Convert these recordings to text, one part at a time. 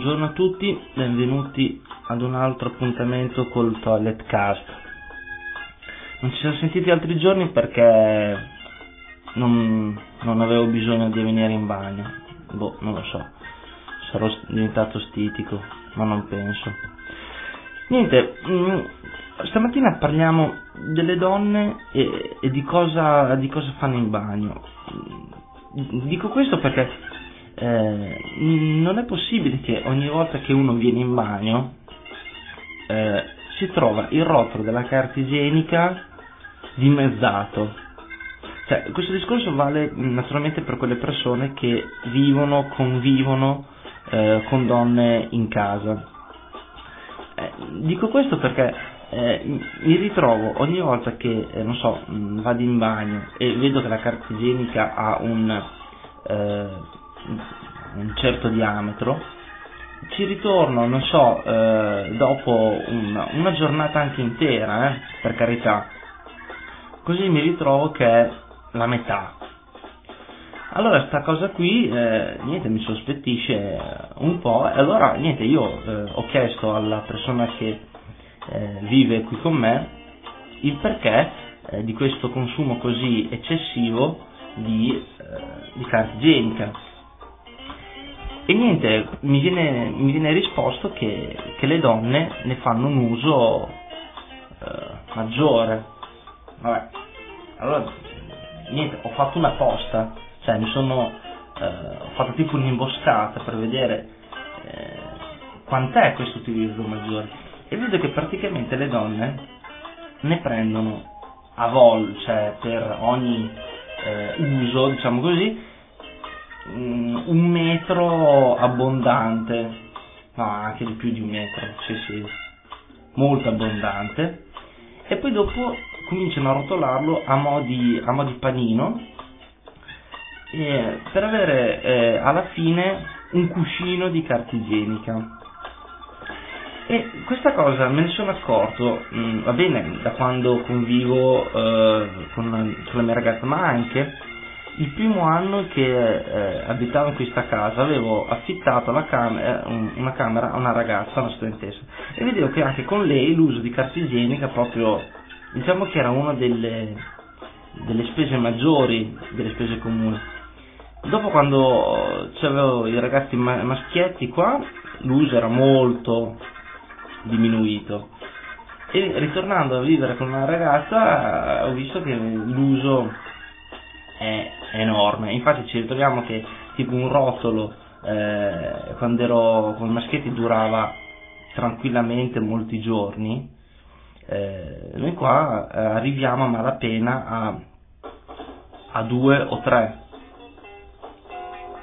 Buongiorno a tutti, benvenuti ad un altro appuntamento col Toilet Cast. Non ci siamo sentiti altri giorni perché non, non avevo bisogno di venire in bagno. Boh, non lo so. Sarò diventato stitico, ma non penso. Niente, mm, stamattina parliamo delle donne e, e di, cosa, di cosa fanno in bagno. Dico questo perché eh, non è possibile che ogni volta che uno viene in bagno eh, si trova il rotolo della carta igienica dimezzato. Cioè, questo discorso vale naturalmente per quelle persone che vivono, convivono eh, con donne in casa. Eh, dico questo perché eh, mi ritrovo ogni volta che, eh, non so, vado in bagno e vedo che la carta igienica ha un un certo diametro, ci ritorno, non so, eh, dopo una, una, giornata anche intera, eh, per carità, così mi ritrovo che è la metà. Allora sta cosa qui, eh, niente, mi sospettisce un po' e allora niente, io eh, ho chiesto alla persona che eh, vive qui con me il perché eh, di questo consumo così eccessivo di, di carta igienica e niente, mi viene, mi viene risposto che, che, le donne ne fanno un uso eh, maggiore. Vabbè, allora niente, ho fatto una posta, cioè mi sono eh, ho fatto tipo un'imboscata per vedere eh, quant'è questo utilizzo maggiore e vedo che praticamente le donne ne prendono a vol, cioè per ogni eh, uso, diciamo così, Mm, un metro abbondante, no anche di più di un metro, sì sì, molto abbondante, e poi dopo cominciano a rotolarlo a mo' di, a mo di panino. Eh, per avere eh, alla fine un cuscino di carta igienica. E questa cosa me ne sono accorto, mh, mm, va bene, da quando convivo eh, con, con la mia ragazza, ma anche il primo anno che eh, abitavo in questa casa avevo affittato cam- eh, una camera a una ragazza, una studentessa, e vedevo che anche con lei l'uso di carta igienica proprio, diciamo che era una delle, delle spese maggiori, delle spese comuni. Dopo quando c'avevo i ragazzi maschietti qua, l'uso era molto diminuito. E ritornando a vivere con una ragazza ho visto che l'uso è enorme. Infatti ci ritroviamo che tipo un rotolo eh, quando ero con i maschietti durava tranquillamente molti giorni. Eh, noi qua eh, arriviamo a malapena a, a due o tre.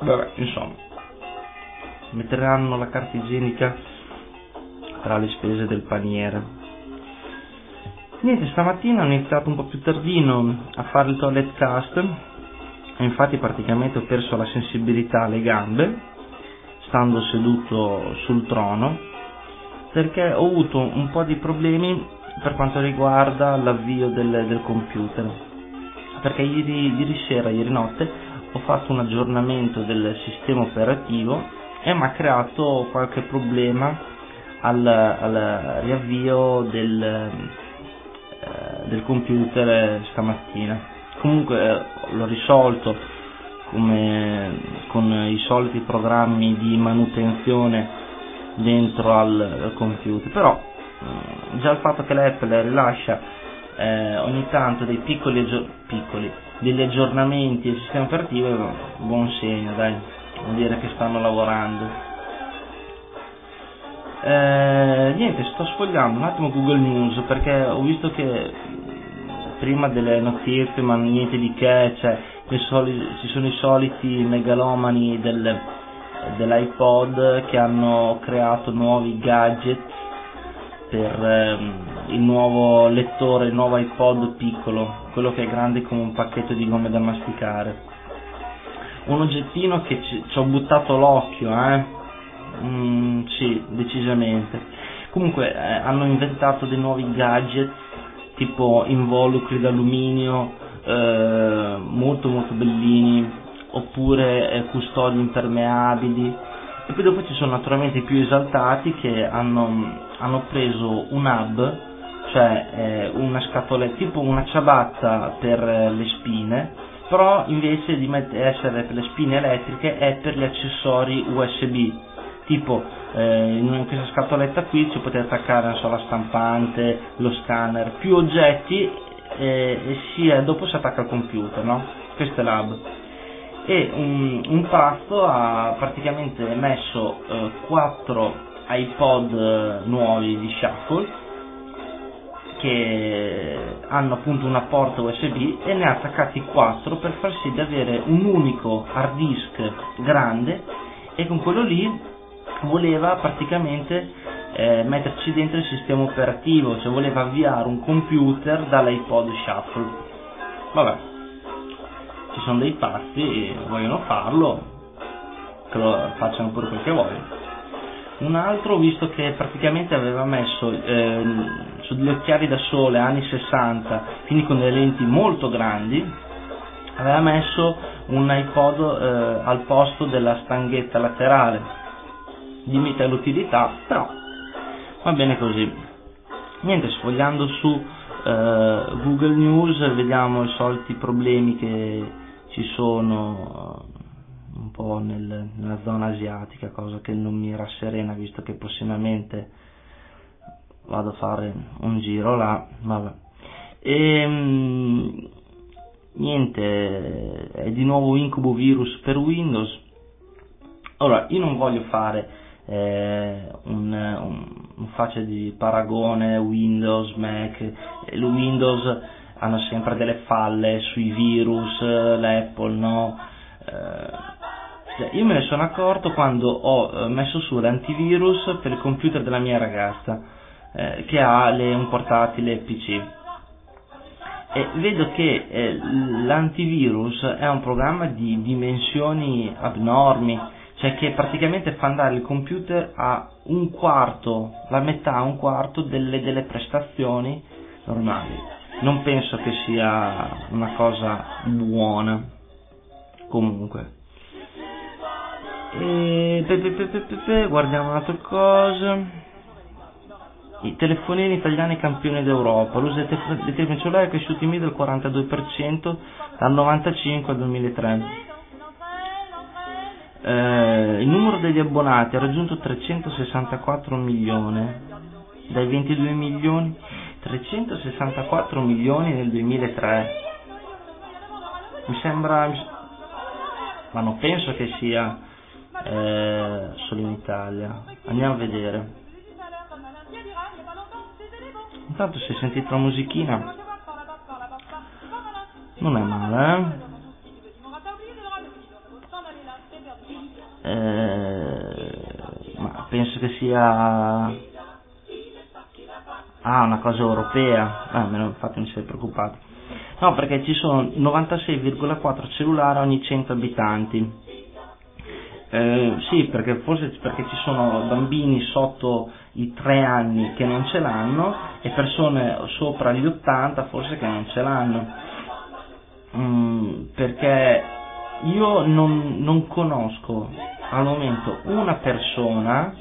Vabbè, insomma, metteranno la carta igienica tra le spese del paniere. Niente, stamattina ho iniziato un po' più tardino a fare il toilet cast. E infatti praticamente ho perso la sensibilità alle gambe stando seduto sul trono perché ho avuto un po' di problemi per quanto riguarda l'avvio del, del computer. Perché ieri, ieri sera, ieri notte ho fatto un aggiornamento del sistema operativo e mi ha creato qualche problema al, al riavvio del, eh, del computer stamattina. Comunque eh, l'ho risolto come con i soliti programmi di manutenzione dentro al, al computer, però già il fatto che l'Apple rilascia eh, ogni tanto dei piccoli, piccoli degli aggiornamenti del sistema operativo è un buon segno, dai, vuol dire che stanno lavorando. Eh, niente, sto sfogliando un attimo Google News perché ho visto che prima delle notizie, ma niente di che, cioè soli, ci sono i soliti megalomani del, dell'iPod che hanno creato nuovi gadget per ehm, il nuovo lettore, il nuovo iPod piccolo, quello che è grande come un pacchetto di gomme da masticare. Un oggettino che ci, ci ho buttato l'occhio, eh? Mm, sì, decisamente. Comunque eh, hanno inventato dei nuovi gadget tipo involucri d'alluminio eh, molto molto bellini oppure eh, custodi impermeabili e poi dopo ci sono naturalmente i più esaltati che hanno, hanno preso un hub cioè eh, una scatoletta tipo una ciabatta per eh, le spine però invece di essere per le spine elettriche è per gli accessori USB tipo eh, in questa scatoletta qui ci potete attaccare so, la stampante, lo scanner, più oggetti eh, e sia, dopo si attacca al computer, no? questo è l'hub e un, un pazzo ha praticamente messo eh, 4 iPod nuovi di Shuffle che hanno appunto una porta USB e ne ha attaccati 4 per far sì di avere un unico hard disk grande e con quello lì voleva praticamente eh, metterci dentro il sistema operativo, cioè voleva avviare un computer dall'iPod Shuffle. Vabbè, ci sono dei pazzi che vogliono farlo, che lo facciano pure quel che vogliono. Un altro visto che praticamente aveva messo eh, su degli occhiali da sole anni 60, quindi con delle lenti molto grandi, aveva messo un iPod eh, al posto della stanghetta laterale. Limita l'utilità, però va bene così. Niente, sfogliando su eh, Google News vediamo i soliti problemi che ci sono un po' nel, nella zona asiatica, cosa che non mi rasserena visto che prossimamente vado a fare un giro là, vabbè. E, ehm, niente, è di nuovo incubo virus per Windows. Ora, io non voglio fare eh, un, un, faccia di paragone Windows, Mac, il Windows hanno sempre delle falle sui virus, l'Apple no. Eh, cioè, io me ne sono accorto quando ho eh, messo su l'antivirus per il computer della mia ragazza eh, che ha le, un portatile PC e vedo che eh, l'antivirus è un programma di dimensioni abnormi cioè che praticamente fa andare il computer a un quarto, la metà, un quarto delle, delle prestazioni normali. Non penso che sia una cosa buona. Comunque. E pe, pe, pe, guardiamo un'altra cosa. I telefonini italiani campioni d'Europa. L'uso dei telefoni cellulari è cresciuto in media del 42% dal 95 al 2003. Eh, il numero degli abbonati ha raggiunto 364 milioni dai 22 milioni 364 milioni nel 2003 mi sembra ma non penso che sia eh, solo in Italia. Andiamo a vedere. Intanto se sentite la musichina non è male, eh? Eh ma penso che sia Ah, una cosa europea. Ah, meno, infatti mi sei preoccupato. No, perché ci sono 96,4 cellulari ogni 100 abitanti eh, sì, perché forse perché ci sono bambini sotto i 3 anni che non ce l'hanno e persone sopra gli 80 forse che non ce l'hanno. Mm, perché io non, non conosco al momento una persona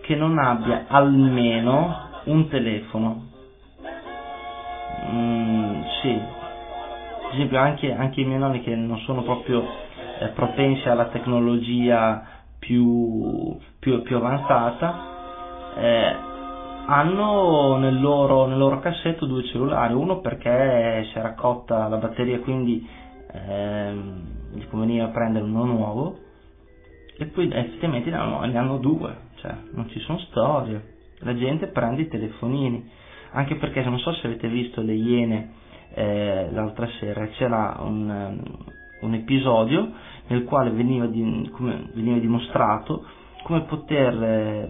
che non abbia almeno un telefono. Mm, sì, ad esempio anche, anche i miei nonni che non sono proprio eh, propensi alla tecnologia più, più, più avanzata, eh, hanno nel loro, nel loro, cassetto due cellulari, uno perché si è raccolta la batteria quindi eh, gli conveniva prendere uno nuovo e poi effettivamente ne hanno, ne hanno due, cioè non ci sono storie, la gente prende i telefonini, anche perché non so se avete visto le Iene eh, l'altra sera, c'era un, un episodio nel quale veniva, di, come, veniva dimostrato come poter eh,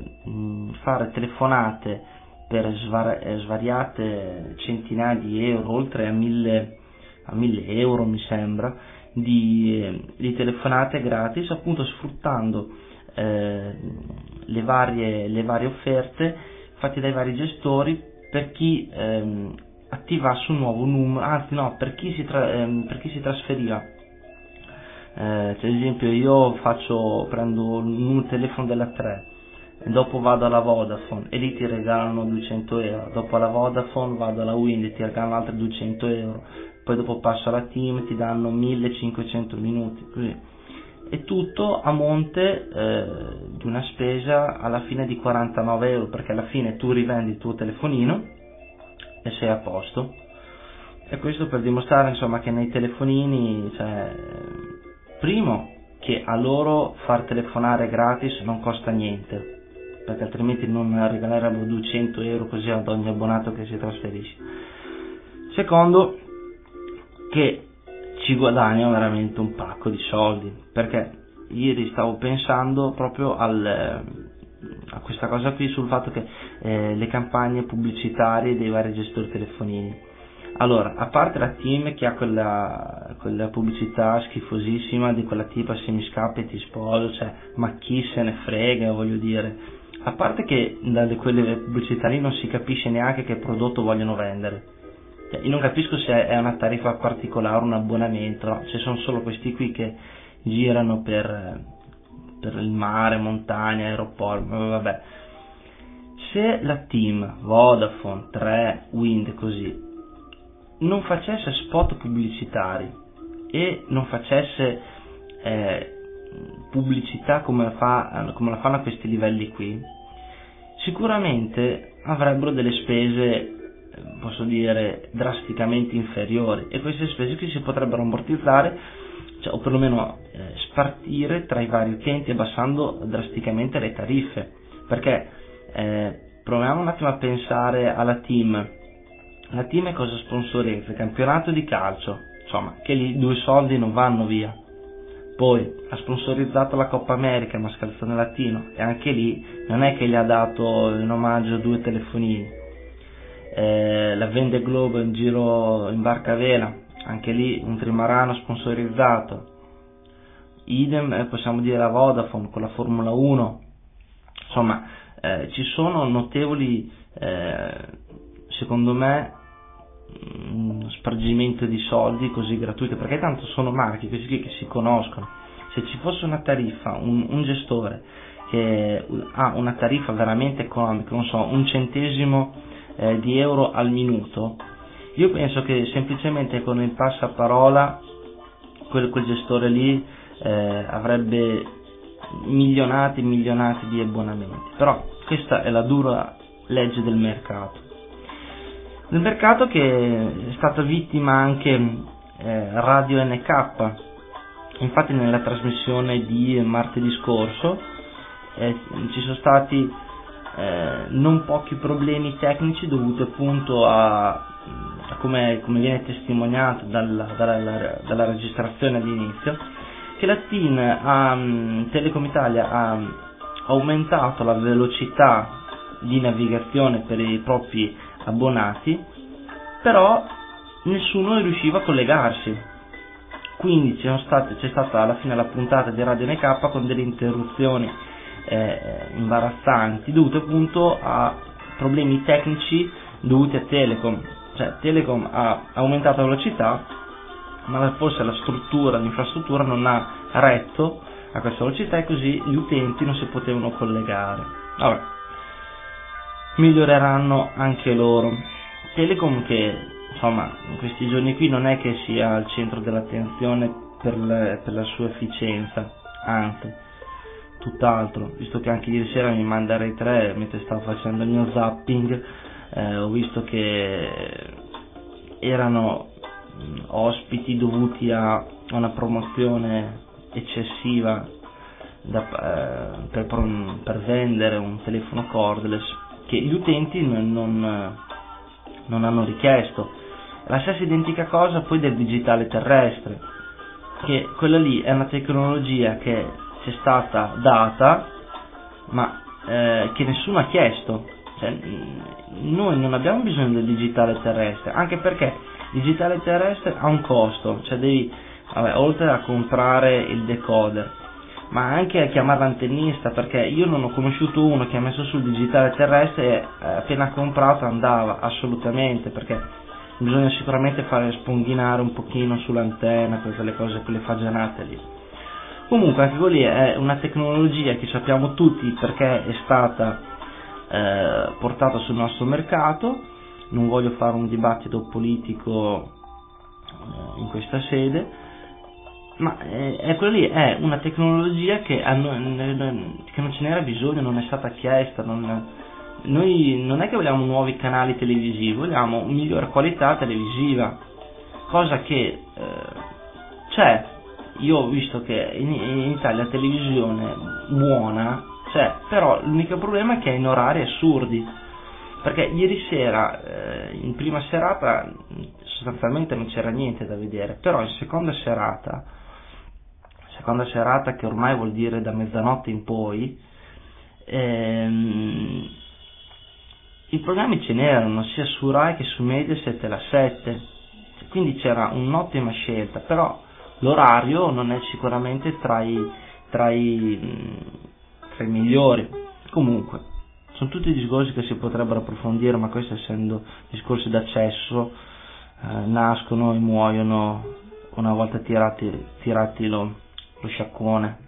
fare telefonate per svar- eh, svariate centinaia di euro, oltre a mille, a mille euro mi sembra, di, eh, di, telefonate gratis, appunto sfruttando eh, le, varie, le, varie, offerte fatte dai vari gestori per chi ehm, attivasse un nuovo numero, anzi no, per chi si, tra- ehm, per chi si trasferiva. Eh, cioè, ad esempio io faccio, prendo un telefono della 3 e dopo vado alla Vodafone e lì ti regalano 200 euro, dopo alla Vodafone vado alla Wind e ti regalano altri 200 euro, poi dopo passo alla Team ti danno 1500 minuti, così. E tutto a monte eh, di una spesa alla fine di 49 euro, perché alla fine tu rivendi il tuo telefonino e sei a posto. E questo per dimostrare insomma che nei telefonini, cioè, primo che a loro far telefonare gratis non costa niente, perché altrimenti non regalerebbero 200 euro così ad ogni abbonato che si trasferisce. Secondo, che ci guadagnano veramente un pacco di soldi, perché ieri stavo pensando proprio al, a questa cosa qui sul fatto che eh, le campagne pubblicitarie dei vari gestori telefonini allora, a parte la team che ha quella, quella pubblicità schifosissima di quella tipa se mi scappa e ti sposo, cioè, ma chi se ne frega, voglio dire. A parte che da quelle pubblicità lì non si capisce neanche che prodotto vogliono vendere. Cioè, io non capisco se è una tariffa particolare, un abbonamento, no? ci sono solo questi qui che girano per, per il mare, montagna, aeroporto, vabbè. Se la team, Vodafone, 3, Wind, così, non facesse spot pubblicitari e non facesse eh, pubblicità come, fa, come la fanno a questi livelli qui, sicuramente avrebbero delle spese, posso dire, drasticamente inferiori e queste spese qui si potrebbero ammortizzare cioè, o perlomeno eh, spartire tra i vari utenti abbassando drasticamente le tariffe perché eh, proviamo un attimo a pensare alla team la team cosa sponsorizza? Campionato di calcio, insomma, che lì due soldi non vanno via. Poi ha sponsorizzato la Coppa America, Mascalzone Latino, e anche lì non è che gli ha dato in omaggio due telefonini. Eh, la Vende Globo in giro in barca a vela, anche lì un trimarano sponsorizzato. Idem eh, possiamo dire la Vodafone con la Formula 1. Insomma, eh, ci sono notevoli eh, secondo me uno spargimento di soldi così gratuito perché tanto sono marchi questi che si conoscono se ci fosse una tariffa un, un gestore che ha una tariffa veramente economica non so un centesimo eh, di euro al minuto. Io penso che semplicemente con il passaparola quel, quel gestore lì eh, avrebbe milionati e milionati di abbonamenti. Però questa è la dura legge del mercato. Nel mercato che è stata vittima anche eh, Radio NK, infatti nella trasmissione di martedì scorso eh, ci sono stati eh, non pochi problemi tecnici dovuti appunto a, a come, come, viene testimoniato dalla, dalla, dalla registrazione all'inizio, che la TIN a um, Telecom Italia ha aumentato la velocità di navigazione per i propri abbonati, però nessuno riusciva a collegarsi. Quindi c'è stata alla fine la puntata di Radio NK con delle interruzioni eh, imbarazzanti dovute appunto a problemi tecnici dovuti a Telecom. Cioè Telecom ha aumentato la velocità, ma forse la struttura, l'infrastruttura non ha retto a questa velocità e così gli utenti non si potevano collegare. Vabbè, miglioreranno anche loro. Telecom che insomma in questi giorni qui non è che sia al centro dell'attenzione per, le, per la sua efficienza, anzi, tutt'altro, visto che anche ieri sera mi manda Rai 3 mentre stavo facendo il mio zapping, eh, ho visto che erano ospiti dovuti a una promozione eccessiva da, eh, per, per vendere un telefono cordless che gli utenti non, non, non hanno richiesto. La stessa identica cosa poi del digitale terrestre, che quella lì è una tecnologia che è stata data, ma eh, che nessuno ha chiesto. Cioè, noi non abbiamo bisogno del digitale terrestre, anche perché il digitale terrestre ha un costo, cioè devi, vabbè, oltre a comprare il decoder, ma anche a chiamare l'antennista perché io non ho conosciuto uno che ha messo sul digitale terrestre e eh, appena comprato andava assolutamente perché bisogna sicuramente fare sponghinare un pochino sull'antenna, quelle cose, quelle fagianate lì. Comunque anche quelli è una tecnologia che sappiamo tutti perché è stata eh, portata sul nostro mercato, non voglio fare un dibattito politico eh, in questa sede, ma eh, è, quello lì è una tecnologia che, hanno, che, non ce n'era bisogno, non è stata chiesta, non, noi non è che vogliamo nuovi canali televisivi, vogliamo migliore qualità televisiva, cosa che eh, c'è io ho visto che in, in Italia la televisione buona c'è, però l'unico problema è che è in orari assurdi. Perché ieri sera, eh, in prima serata, sostanzialmente non c'era niente da vedere, però in seconda serata, seconda serata che ormai vuol dire da mezzanotte in poi, ehm, i programmi ce n'erano sia su Rai che su Mediaset e la 7, quindi c'era un'ottima scelta, però l'orario non è sicuramente tra i, tra i, mm, tra i migliori. Comunque, sono tutti discorsi che si potrebbero approfondire, ma questi essendo discorsi d'accesso, eh, nascono e muoiono una volta tirati, tirati lo, lo sciacquone.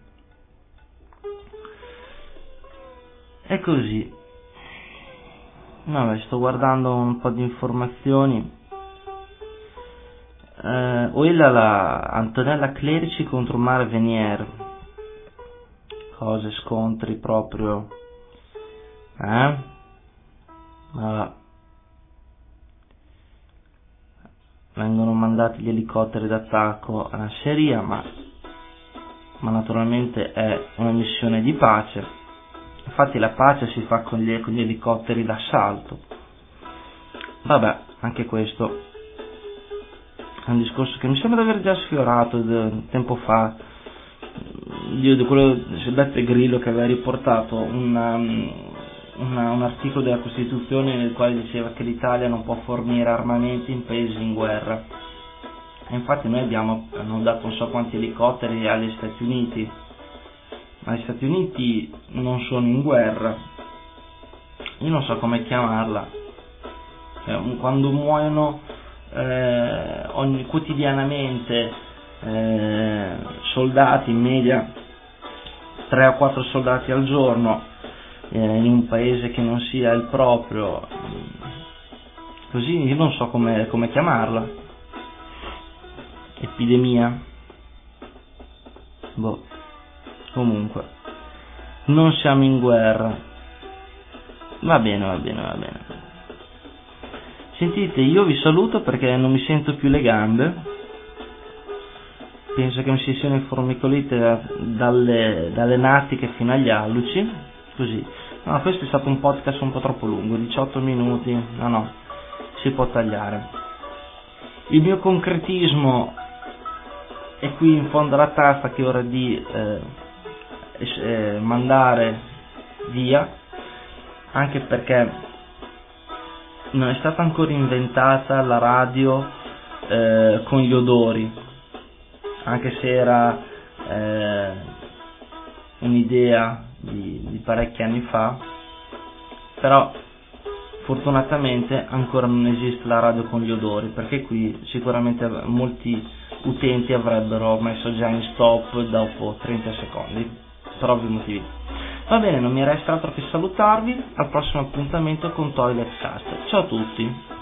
È così. Vabbè, sto guardando un po' di informazioni eh, quella la Antonella Clerici contro Mare Venier. Cose scontri proprio. Eh? Vabbè. vengono mandati gli elicotteri d'attacco alla Siria ma, ma naturalmente è una missione di pace. Infatti la pace si fa con gli, con gli elicotteri d'assalto. Vabbè anche questo è un discorso che mi sembra di aver già sfiorato tempo fa. Io di quello di Beppe Grillo che aveva riportato una, una, un articolo della Costituzione nel quale diceva che l'Italia non può fornire armamenti in paesi in guerra. E infatti noi abbiamo hanno dato non so quanti elicotteri agli Stati Uniti. Ma gli Stati Uniti non sono in guerra. Io non so come chiamarla. Cioè, quando muoiono eh, ogni, quotidianamente eh, soldati in media 3 o 4 soldati al giorno eh, in un paese che non sia il proprio così io non so come, come chiamarla. Epidemia. Boh. Comunque non siamo in guerra. Va bene va bene va bene Sentite, io vi saluto perché non mi sento più le gambe. Penso che mi si siano informicolite dalle, dalle natiche fino agli alluci. Così. No, questo è stato un podcast un po' troppo lungo, 18 minuti. No, no, si può tagliare. Il mio concretismo è qui in fondo alla tasta che è ora di eh, eh, mandare via, anche perché non è stata ancora inventata la radio eh, con gli odori, anche se era eh, un'idea di, di parecchi anni fa, però fortunatamente ancora non esiste la radio con gli odori, perché qui sicuramente molti utenti avrebbero messo già in stop dopo 30 secondi, per ovvi motivi. Va bene, non mi resta altro che salutarvi, al prossimo appuntamento con Toilet Cast. Ciao a tutti!